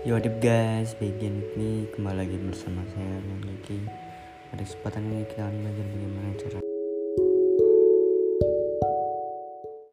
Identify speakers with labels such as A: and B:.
A: Yo what guys, bagian ini kembali lagi bersama saya dan lagi Pada kesempatan ini kita akan belajar bagaimana.